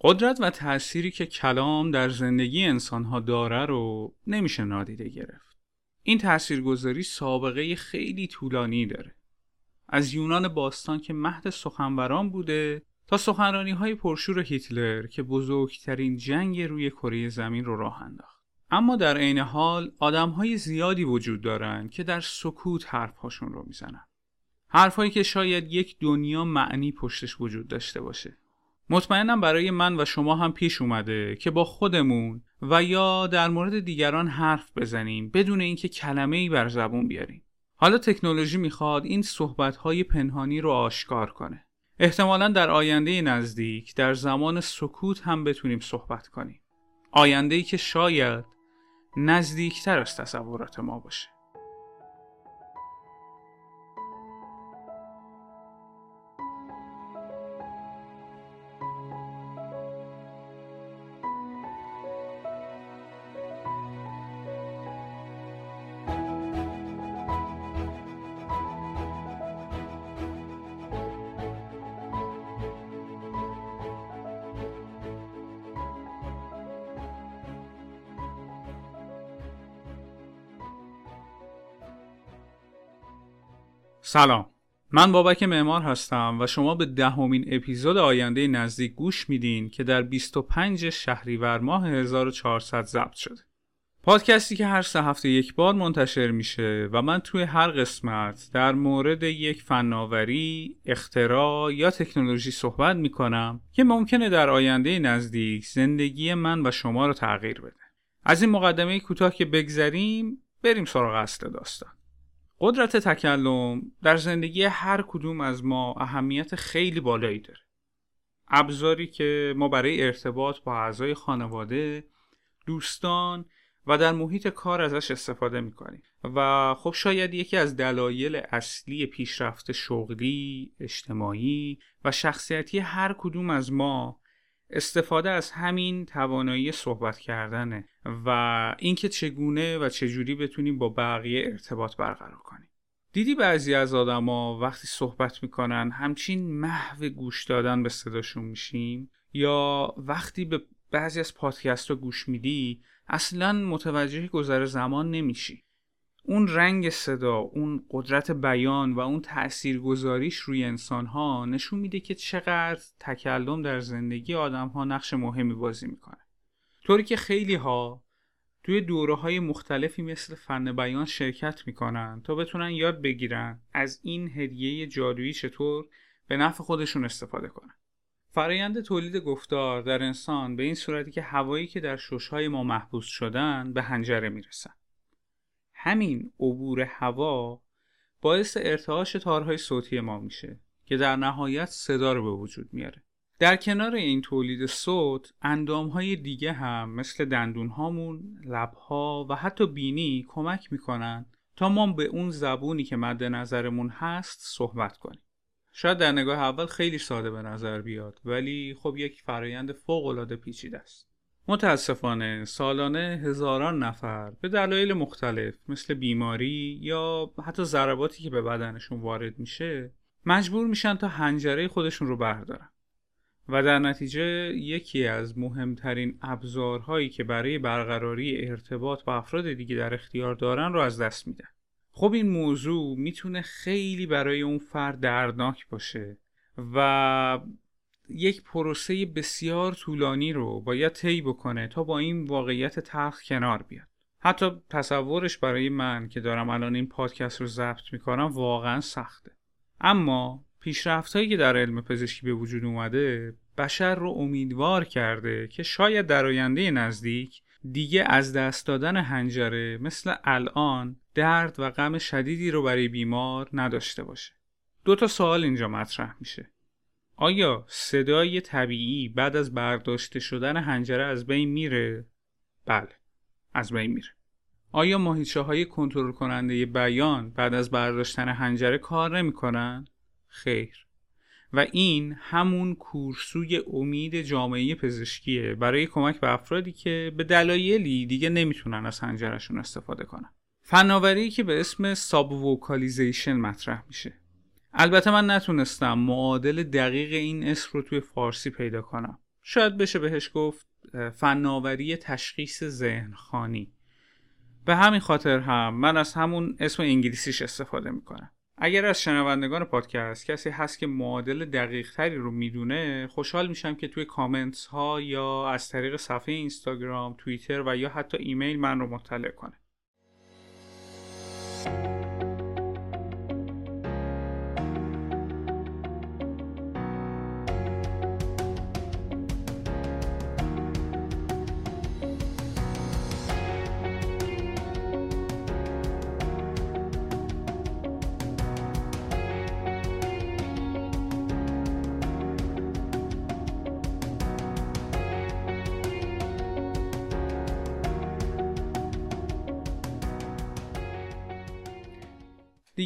قدرت و تأثیری که کلام در زندگی انسانها داره رو نمیشه نادیده گرفت. این تاثیرگذاری سابقه خیلی طولانی داره. از یونان باستان که مهد سخنوران بوده تا سخنرانی های پرشور هیتلر که بزرگترین جنگ روی کره زمین رو راه انداخت. اما در عین حال آدم های زیادی وجود دارند که در سکوت حرفهاشون رو می‌زنن. حرفهایی که شاید یک دنیا معنی پشتش وجود داشته باشه. مطمئنم برای من و شما هم پیش اومده که با خودمون و یا در مورد دیگران حرف بزنیم بدون اینکه کلمه ای بر زبون بیاریم. حالا تکنولوژی می‌خواد این صحبتهای پنهانی رو آشکار کنه. احتمالا در آینده نزدیک در زمان سکوت هم بتونیم صحبت کنیم. آینده ای که شاید نزدیکتر از تصورات ما باشه. سلام من بابک معمار هستم و شما به دهمین اپیزود آینده نزدیک گوش میدین که در 25 شهریور ماه 1400 ضبط شده پادکستی که هر سه هفته یک بار منتشر میشه و من توی هر قسمت در مورد یک فناوری، اختراع یا تکنولوژی صحبت می‌کنم که ممکنه در آینده نزدیک زندگی من و شما رو تغییر بده. از این مقدمه کوتاه که بگذریم بریم سراغ اصل داستان. قدرت تکلم در زندگی هر کدوم از ما اهمیت خیلی بالایی داره. ابزاری که ما برای ارتباط با اعضای خانواده، دوستان و در محیط کار ازش استفاده می‌کنیم و خب شاید یکی از دلایل اصلی پیشرفت شغلی، اجتماعی و شخصیتی هر کدوم از ما استفاده از همین توانایی صحبت کردنه و اینکه چگونه و چجوری بتونیم با بقیه ارتباط برقرار کنیم. دیدی بعضی از آدما وقتی صحبت می‌کنن همچین محو گوش دادن به صداشون میشیم؟ یا وقتی به بعضی از پادکست رو گوش میدی اصلا متوجه گذر زمان نمیشی؟ اون رنگ صدا، اون قدرت بیان و اون تاثیرگذاریش روی انسان ها نشون میده که چقدر تکلم در زندگی آدم ها نقش مهمی بازی می‌کنه. طوری که خیلی ها توی دوره های مختلفی مثل فن بیان شرکت می‌کنن تا بتونن یاد بگیرن از این هدیه جادویی چطور به نفع خودشون استفاده کنن. فرایند تولید گفتار در انسان به این صورتی که هوایی که در ششهای ما محبوس شدن به هنجره می‌رسن. همین عبور هوا باعث ارتعاش تارهای صوتی ما میشه که در نهایت صدا رو به وجود میاره در کنار این تولید صوت اندامهای دیگه هم مثل دندونهامون، لبها و حتی بینی کمک می‌کنن تا ما به اون زبونی که مد نظرمون هست صحبت کنیم. شاید در نگاه اول خیلی ساده به نظر بیاد ولی خب یک فرایند فوق العاده پیچیده است. متاسفانه سالانه هزاران نفر به دلایل مختلف مثل بیماری یا حتی ضرباتی که به بدنشون وارد میشه مجبور میشن تا هنجره خودشون رو بردارن. و در نتیجه یکی از مهمترین ابزارهایی که برای برقراری ارتباط با افراد دیگه در اختیار دارن رو از دست میدن. خب این موضوع می‌تونه خیلی برای اون فرد دردناک باشه و یک پروسه بسیار طولانی رو باید طی بکنه تا با این واقعیت تلخ کنار بیاد. حتی تصورش برای من که دارم الان این پادکست رو ضبط می‌کنم واقعا سخته. اما پیشرفت هایی که در علم پزشکی به وجود اومده بشر رو امیدوار کرده که شاید در آینده نزدیک دیگه از دست دادن هنجره مثل الان درد و غم شدیدی رو برای بیمار نداشته باشه. دو تا سوال اینجا مطرح میشه. آیا صدای طبیعی بعد از برداشته شدن هنجره از بین میره؟ بله از بین میره. آیا ماهیچه های کنترل کننده بیان بعد از برداشتن هنجره کار نمی‌کنن؟ خیر. و این همون کورسوی امید جامعه پزشکیه. برای کمک به افرادی که به دلایلی دیگه نمی‌تونن از هنجرشون استفاده کنن. فناوری که به اسم ساب وکالیزیشن مطرح میشه. البته من نتونستم معادل دقیق این اسم رو توی فارسی پیدا کنم. شاید بشه بهش گفت فناوری تشخیص ذهن خانی به همین خاطر هم من از همون اسم انگلیسیش استفاده می‌کنم. اگر از شنوندگان پادکست کسی هست که معادل دقیق تری رو می‌دونه خوشحال میشم که توی کامنتس ها یا از طریق صفحه اینستاگرام، توییتر و یا حتی ایمیل من رو مطلع کنه.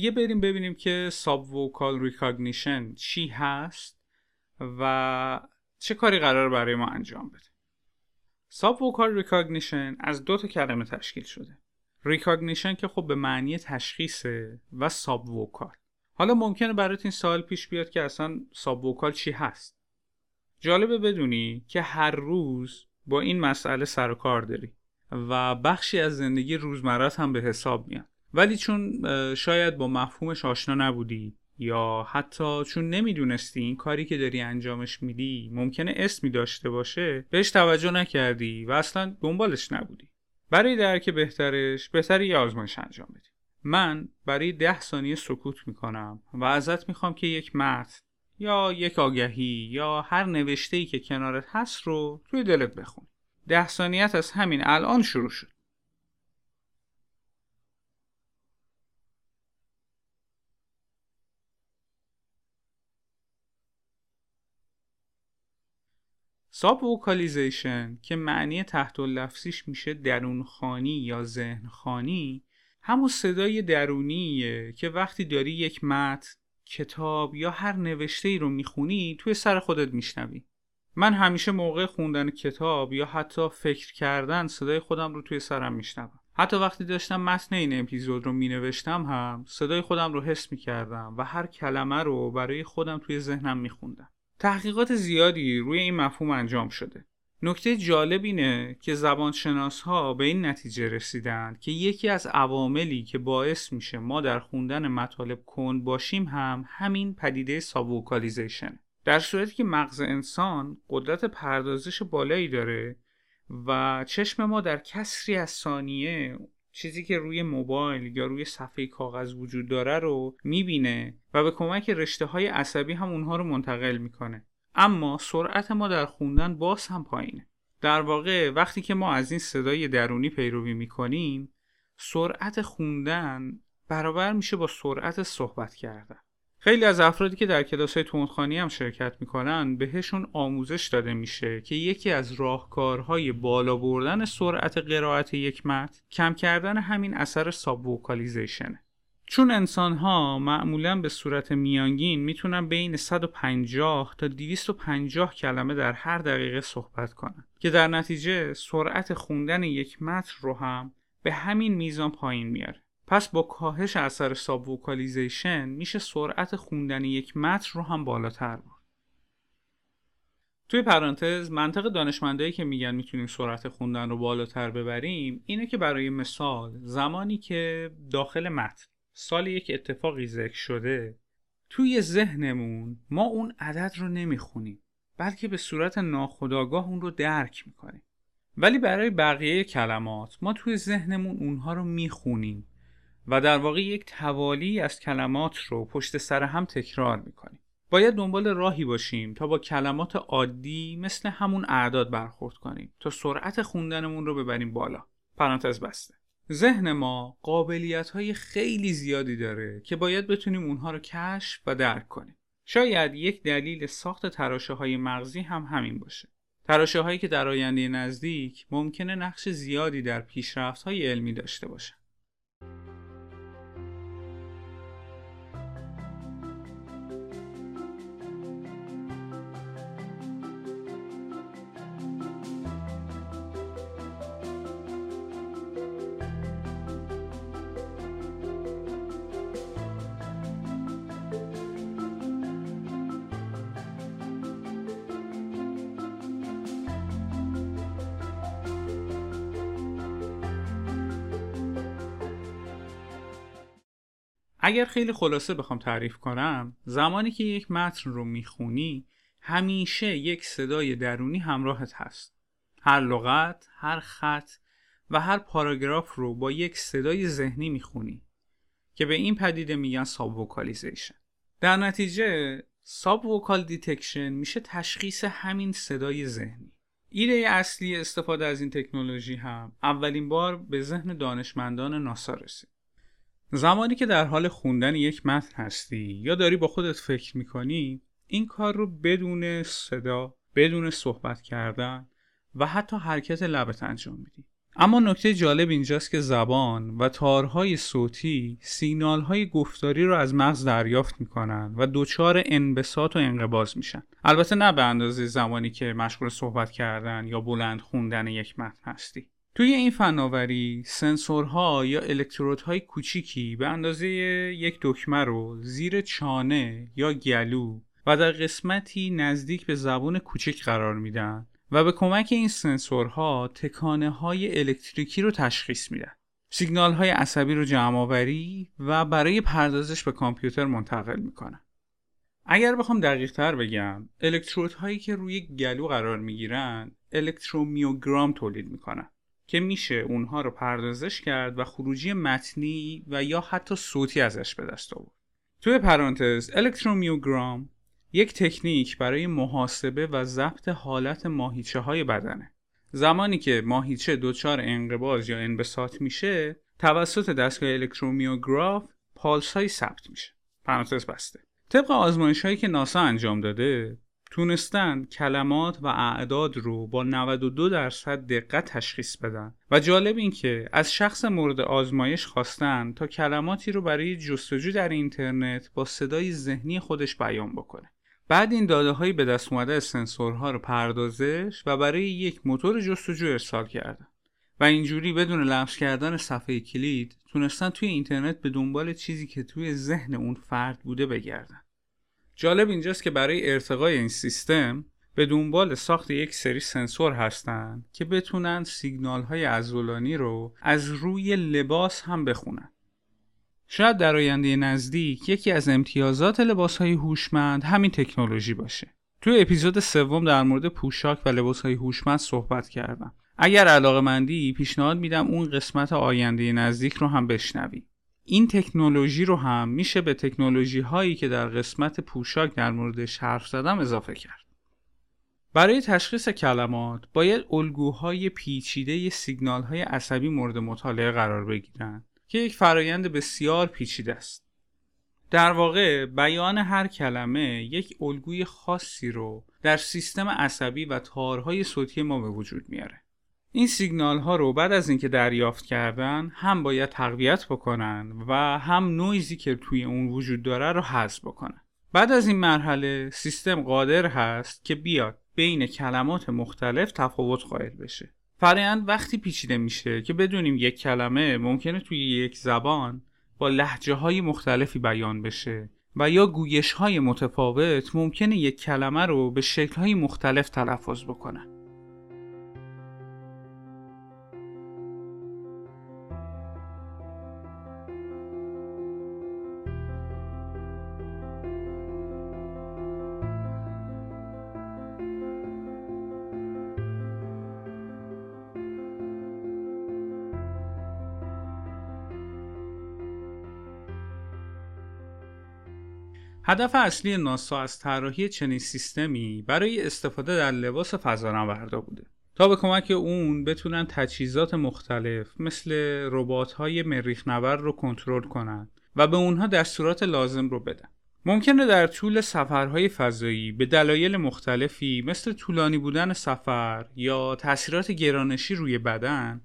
دیگه بریم ببینیم که subvocal recognition چی هست و چه کاری قراره برای ما انجام بده. subvocal recognition از دو تا کلمه تشکیل شده. recognition که خب به معنی تشخیصه و subvocal. حالا ممکنه برات این سوال پیش بیاد که اصلا subvocal چی هست؟ جالبه بدونی که هر روز با این مسئله سر و کار داری و بخشی از زندگی روزمرت هم به حساب میاد. ولی چون شاید با مفهومش آشنا نبودی یا حتی چون نمی‌دونستی این کاری که داری انجامش میدی ممکنه اسمی داشته باشه بهش توجه نکردی و اصلا دنبالش نبودی. برای درک بهترش بهتر یه آزمایش انجام بدی. من برای ده ثانیه سکوت می‌کنم و ازت می‌خوام که یک متن یا یک آگهی یا هر نوشته ای که کنارت هست رو توی دلت بخون. ده ثانیت از همین الان شروع شد. ساب وکالیزیشن که معنی تحت لفظیش میشه درون خانی یا ذهن خانی همون صدای درونیه که وقتی داری یک متن کتاب یا هر نوشته ای رو می‌خونی توی سر خودت میشنوی. من همیشه موقع خوندن کتاب یا حتی فکر کردن صدای خودم رو توی سرم میشنوم. حتی وقتی داشتم متن این اپیزود رو مینوشتم هم صدای خودم رو حس می‌کردم و هر کلمه رو برای خودم توی ذهنم میخوندم. تحقیقات زیادی روی این مفهوم انجام شده. نکته جالب اینه که زبانشناس ها به این نتیجه رسیدند که یکی از عواملی که باعث میشه ما در خوندن مطالب کند باشیم هم همین پدیده سابوکالیزیشن در صورتی که مغز انسان قدرت پردازش بالایی داره و چشم ما در کسری از ثانیه چیزی که روی موبایل یا روی صفحه کاغذ وجود داره رو می‌بینه و به کمک رشته های عصبی هم اونها رو منتقل می‌کنه. اما سرعت ما در خوندن باز هم پایینه. در واقع وقتی که ما از این صدای درونی پیروی می‌کنیم سرعت خوندن برابر میشه با سرعت صحبت کردن. خیلی از افرادی که در کلاس های تندخوانی هم شرکت می‌کنن بهشون آموزش داده میشه که یکی از راهکارهای بالا بردن سرعت قرائت یک متن کم کردن همین اثر subvocalization ه چون انسان ها معمولا به صورت میانگین می‌تونن بین 150 تا 250 کلمه در هر دقیقه صحبت کنن که در نتیجه سرعت خوندن یک متن رو هم به همین میزان پایین میاره. پس با کاهش اثر subvocalization میشه سرعت خوندن یک متن رو هم بالاتر برد. توی پرانتز منطق دانشمندایی که میگن می‌تونیم سرعت خوندن رو بالاتر ببریم اینه که برای مثال زمانی که داخل متن سال یک اتفاقی ذکر شده توی ذهنمون ما اون عدد رو نمی‌خونیم بلکه به صورت ناخودآگاه اون رو درک می‌کنیم ولی برای بقیه کلمات ما توی ذهنمون اونها رو می‌خونیم و در واقع یک توالی از کلمات رو پشت سر هم تکرار می‌کنیم. باید دنبال راهی باشیم تا با کلمات عادی مثل همون اعداد برخورد کنیم تا سرعت خوندنمون رو ببریم بالا. پرانتز بسته. ذهن ما قابلیت های خیلی زیادی داره که باید بتونیم اونها رو کشف و درک کنیم. شاید یک دلیل ساخت تراشه های مغزی هم همین باشه. تراشه هایی که در آینده نزدیک ممکنه نقش زیادی در پیشرفت های علمی داشته باشن. اگر خیلی خلاصه بخوام تعریف کنم زمانی که یک متن رو می‌خونی همیشه یک صدای درونی همراهت هست. هر لغت، هر خط و هر پاراگراف رو با یک صدای ذهنی می‌خونی که به این پدیده میگن subvocalization در نتیجه subvocal detection میشه تشخیص همین صدای ذهنی. ایده اصلی استفاده از این تکنولوژی هم اولین بار به ذهن دانشمندان ناسا رسید. زمانی که در حال خوندن یک متن هستی یا داری با خودت فکر می‌کنی این کار رو بدون صدا بدون صحبت کردن و حتی حرکت لبت انجام میدی. اما نکته جالب اینجاست که زبان و تارهای صوتی سیگنالهای گفتاری رو از مغز دریافت می‌کنن و دچار انبساط و انقباز میشن. البته نه به اندازه زمانی که مشغول صحبت کردن یا بلند خوندن یک متن هستی. توی این فناوری سنسورها یا الکترودهای کوچیکی به اندازه یک دکمه رو زیر چانه یا گلو و در قسمتی نزدیک به زبون کوچک قرار میدن و به کمک این سنسورها تکانه های الکتریکی رو تشخیص میدن. سیگنال های عصبی رو جمع آوری و برای پردازش به کامپیوتر منتقل می‌کنن. اگر بخوام دقیق تر بگم الکترودهایی که روی گلو قرار می‌گیرن الکترومیوگرام تولید می‌کنن که میشه اونها رو پردازش کرد و خروجی متنی و یا حتی صوتی ازش به دست آورد. توی پرانتز الکترومیوگرام یک تکنیک برای محاسبه و ضبط حالت ماهیچه های بدنه. زمانی که ماهیچه دچار انقباض یا انبساط میشه توسط دستگاه الکترومیوگراف پالس هایی ثبت میشه. پرانتز بسته. طبق آزمایش هایی که ناسا انجام داده تونستن کلمات و اعداد رو با 92 درصد دقت تشخیص بدن. و جالب این که از شخص مورد آزمایش خواستن تا کلماتی رو برای جستجو در اینترنت با صدای ذهنی خودش بیان بکنه. بعد این داده هایی به دست اومده از سنسورها رو پردازش و برای یک موتور جستجو ارسال کردن. و اینجوری بدون لمس کردن صفحه کلید تونستن توی اینترنت به دنبال چیزی که توی ذهن اون فرد بوده بگردن. جالب اینجاست که برای ارتقای این سیستم به دنبال ساخت یک سری سنسور هستند که بتونن سیگنال های عضلانی رو از روی لباس هم بخونن. شاید در آینده نزدیک یکی از امتیازات لباس های هوشمند همین تکنولوژی باشه. توی اپیزود سوم در مورد پوشاک و لباس های هوشمند صحبت کردم. اگر علاقه مندی پیشنهاد میدم اون قسمت آینده نزدیک رو هم بشنوی. این تکنولوژی رو هم میشه به تکنولوژی هایی که در قسمت پوشاک در موردش حرف زدم اضافه کرد. برای تشخیص کلمات باید الگوهای پیچیده سیگنال های عصبی مورد مطالعه قرار بگیرند که یک فرایند بسیار پیچیده است. در واقع بیان هر کلمه یک الگوی خاصی رو در سیستم عصبی و تارهای صوتی ما به وجود میاره. این سیگنال ها رو بعد از اینکه دریافت کردن هم باید تقویت بکنن و هم نویزی که توی اون وجود داره رو حذف بکنن. بعد از این مرحله سیستم قادر هست که بیاد بین کلمات مختلف تفاوت قائل بشه. فرایند وقتی پیچیده میشه که بدونیم یک کلمه ممکنه توی یک زبان با لحجه های مختلفی بیان بشه و یا گویش های متفاوت ممکنه یک کلمه رو به شکل های مختلف تلفظ بکنه. هدف اصلی ناسا از طراحی چنین سیستمی برای استفاده در لباس فضانوردا بوده تا به کمک اون بتونن تجهیزات مختلف مثل ربات‌های مریخ نور رو کنترل کنند و به اونها دستورات لازم رو بدن. ممکنه در طول سفرهای فضایی به دلایل مختلفی مثل طولانی بودن سفر یا تاثیرات گرانشی روی بدن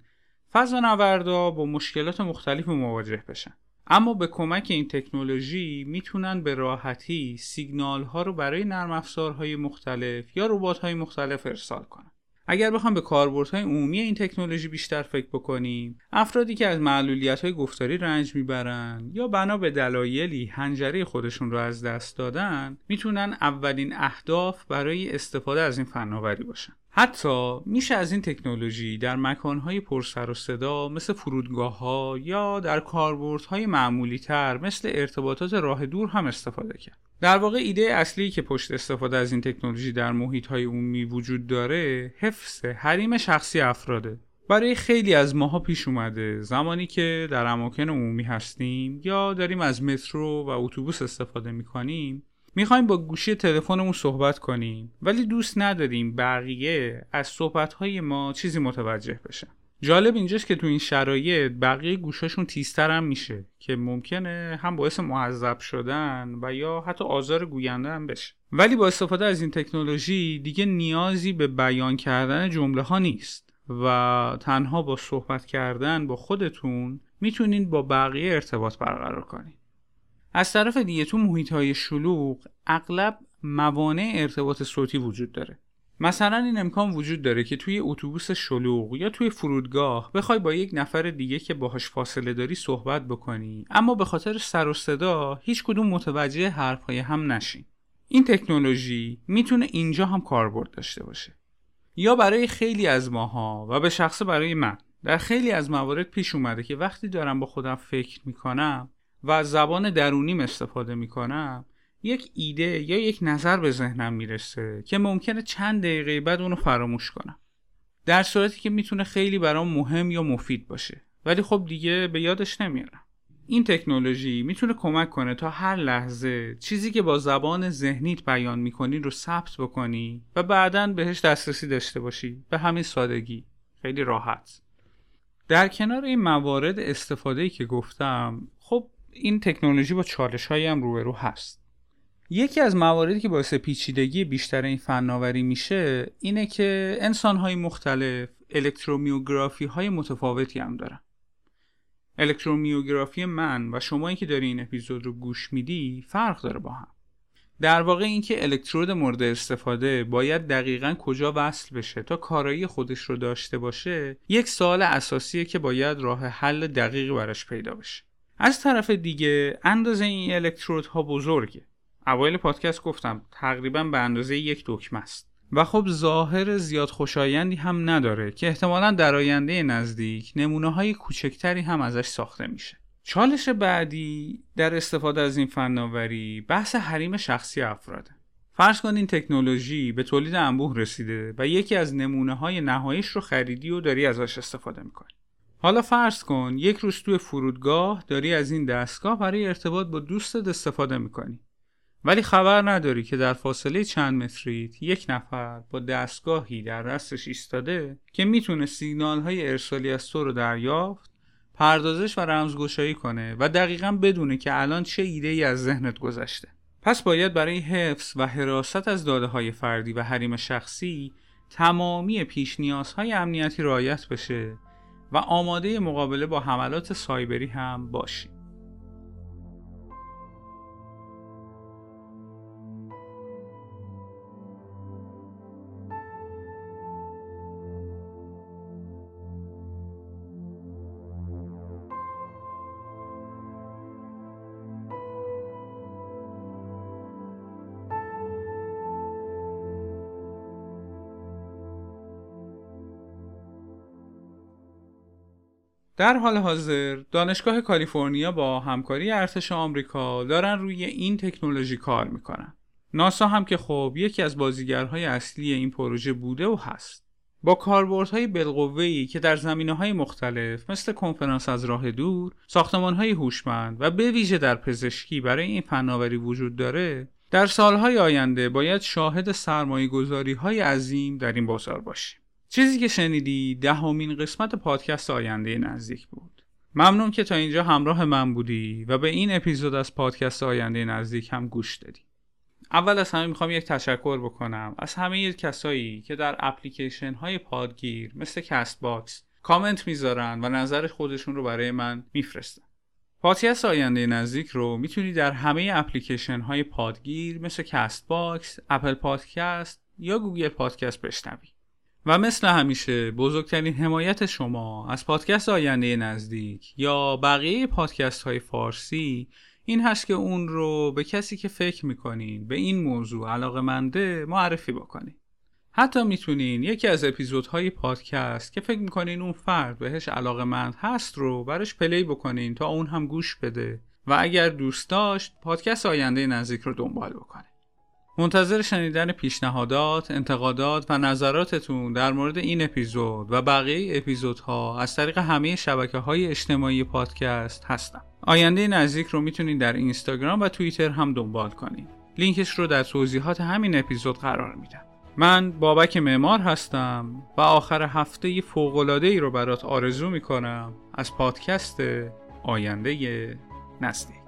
فضانوردا با مشکلات مختلفی مواجه بشن. اما به کمک این تکنولوژی می‌تونن به راحتی سیگنال ها رو برای نرم افزارهای مختلف یا ربات های مختلف ارسال کنن. اگر بخوام به کاربردهای عمومی این تکنولوژی بیشتر فکر بکنیم افرادی که از معلولیت های گفتاری رنج می‌برن یا بنا به دلایلی هنجره خودشون رو از دست دادن می‌تونن اولین اهداف برای استفاده از این فناوری باشن حتی میشه از این تکنولوژی در مکانهای پرسر و صدا مثل فرودگاه ها یا در کاربردهای معمولی تر مثل ارتباطات راه دور هم استفاده کرد. در واقع ایده اصلی که پشت استفاده از این تکنولوژی در محیط های عمومی وجود داره حفظ حریم شخصی افراده برای خیلی از ماها پیش اومده زمانی که در اماکن عمومی هستیم یا داریم از مترو و اتوبوس استفاده می‌کنیم می‌خوایم با گوشی تلفنمون صحبت کنیم ولی دوست نداریم بقیه از صحبتهای ما چیزی متوجه بشن جالب اینجاست که تو این شرایط بقیه گوشاشون تیزتر هم میشه که ممکنه هم باعث معذب شدن و یا حتی آزار گوینده هم بشه. ولی با استفاده از این تکنولوژی دیگه نیازی به بیان کردن جمله ها نیست و تنها با صحبت کردن با خودتون می‌تونین با بقیه ارتباط برقرار کنید از طرف دیگه تو محیط های شلوغ اغلب موانع ارتباط صوتی وجود داره. مثلا این امکان وجود داره که توی اتوبوس شلوغ یا توی فرودگاه بخوای با یک نفر دیگه که باهاش فاصله داری صحبت بکنی اما به خاطر سر و صدا هیچ کدوم متوجه حرفهای هم نشین این تکنولوژی می‌تونه اینجا هم کاربرد داشته باشه. یا برای خیلی از ماها و به شخص برای من. در خیلی از موارد پیش اومده که وقتی دارم با خودم فکر می‌کنم و زبان درونیم استفاده می‌کنم یک ایده یا یک نظر به ذهنم می‌رسه که ممکنه چند دقیقه بعد اونو فراموش کنم. در صورتی که می‌تونه خیلی برام مهم یا مفید باشه. ولی خب دیگه به یادش نمیارم. این تکنولوژی می‌تونه کمک کنه تا هر لحظه چیزی که با زبان ذهنیت بیان می‌کنی رو ثبت بکنی و بعدا بهش دسترسی داشته باشی. به همین سادگی. خیلی راحت. در کنار این موارد استفاده که گفتم این تکنولوژی با چالش هایی هم روبرو هست. یکی از مواردی که باعث پیچیدگی بیشتر این فناوری میشه اینه که انسان های مختلف الکترومیوگرافی های متفاوتی هم دارن. الکترومیوگرافی من و شما که داری این اپیزود رو گوش میدی فرق داره با هم. در واقع اینکه الکترود مورد استفاده باید دقیقا کجا وصل بشه تا کارایی خودش رو داشته باشه یک سوال اساسیه که باید راه حل دقیقی براش پیدا بشه. از طرف دیگه اندازه این الکترودها بزرگه. اوایل پادکست گفتم تقریبا به اندازه یک دکمه است. و خب ظاهر زیاد خوشایندی هم نداره که احتمالا در آینده نزدیک نمونه های کوچکتری هم ازش ساخته میشه. چالش بعدی در استفاده از این فناوری بحث حریم شخصی افراده. فرض کن این تکنولوژی به تولید انبوه رسیده و یکی از نمونه های نهاییش رو خریدی و داری ازش استفاده می‌کنی. حالا فرض کن یک روز توی فرودگاه داری از این دستگاه برای ارتباط با دوستت استفاده می‌کنی. ولی خبر نداری که در فاصله چند متریت یک نفر با دستگاهی در دستش ایستاده که می‌تونه سیگنال های ارسالی از تو رو دریافت پردازش و رمزگشایی کنه و دقیقا بدونه که الان چه ایده ای از ذهنت گذشته. پس باید برای حفظ و حراست از داده های فردی و حریم شخصی تمامی پیش نیازهای امنیتی رعایت بشه. و آماده مقابله با حملات سایبری هم باشیم. در حال حاضر دانشگاه کالیفرنیا با همکاری ارتش آمریکا دارن روی این تکنولوژی کار می‌کنن. ناسا هم که خب یکی از بازیگرهای اصلی این پروژه بوده و هست. با کاربردهای بالقوه‌ای که در زمینه های مختلف مثل کنفرانس از راه دور، های هوشمند و به ویژه در پزشکی برای این فناوری وجود داره، در سالهای آینده باید شاهد سرمایه گذاری های عظیم در این بازار باشیم. چیزی که شنیدی دهمین قسمت پادکست آینده نزدیک بود. ممنون که تا اینجا همراه من بودی و به این اپیزود از پادکست آینده نزدیک هم گوش دادی. اول از همه می‌خوام یک تشکر بکنم از همه کسایی که در اپلیکیشن های پادگیر مثل Castbox کامنت می‌ذارن و نظر خودشون رو برای من میفرستن. پادکست آینده نزدیک رو می‌تونی در همه اپلیکیشن های پادگیر مثل Castbox، Apple Podcast یا Google Podcast بشنوی. و مثل همیشه بزرگترین حمایت شما از پادکست آینده نزدیک یا بقیه پادکست های فارسی این هست که اون رو به کسی که فکر می‌کنین به این موضوع علاقه منده معرفی بکنین. حتی می‌تونین یکی از اپیزودهای پادکست که فکر می‌کنین اون فرد بهش علاقه مند هست رو برش پلی بکنین تا اون هم گوش بده و اگر دوست داشت پادکست آینده نزدیک رو دنبال بکنه. منتظر شنیدن پیشنهادات، انتقادات و نظراتتون در مورد این اپیزود و بقیه اپیزودها از طریق همه شبکه های اجتماعی پادکست هستم. آینده نزدیک رو می‌تونید در اینستاگرام و توییتر هم دنبال کنید. لینکش رو در توضیحات همین اپیزود قرار میدم. من بابک معمار هستم و آخر هفته فوقلاده ای رو برات آرزو می‌کنم از پادکست آینده نزدیک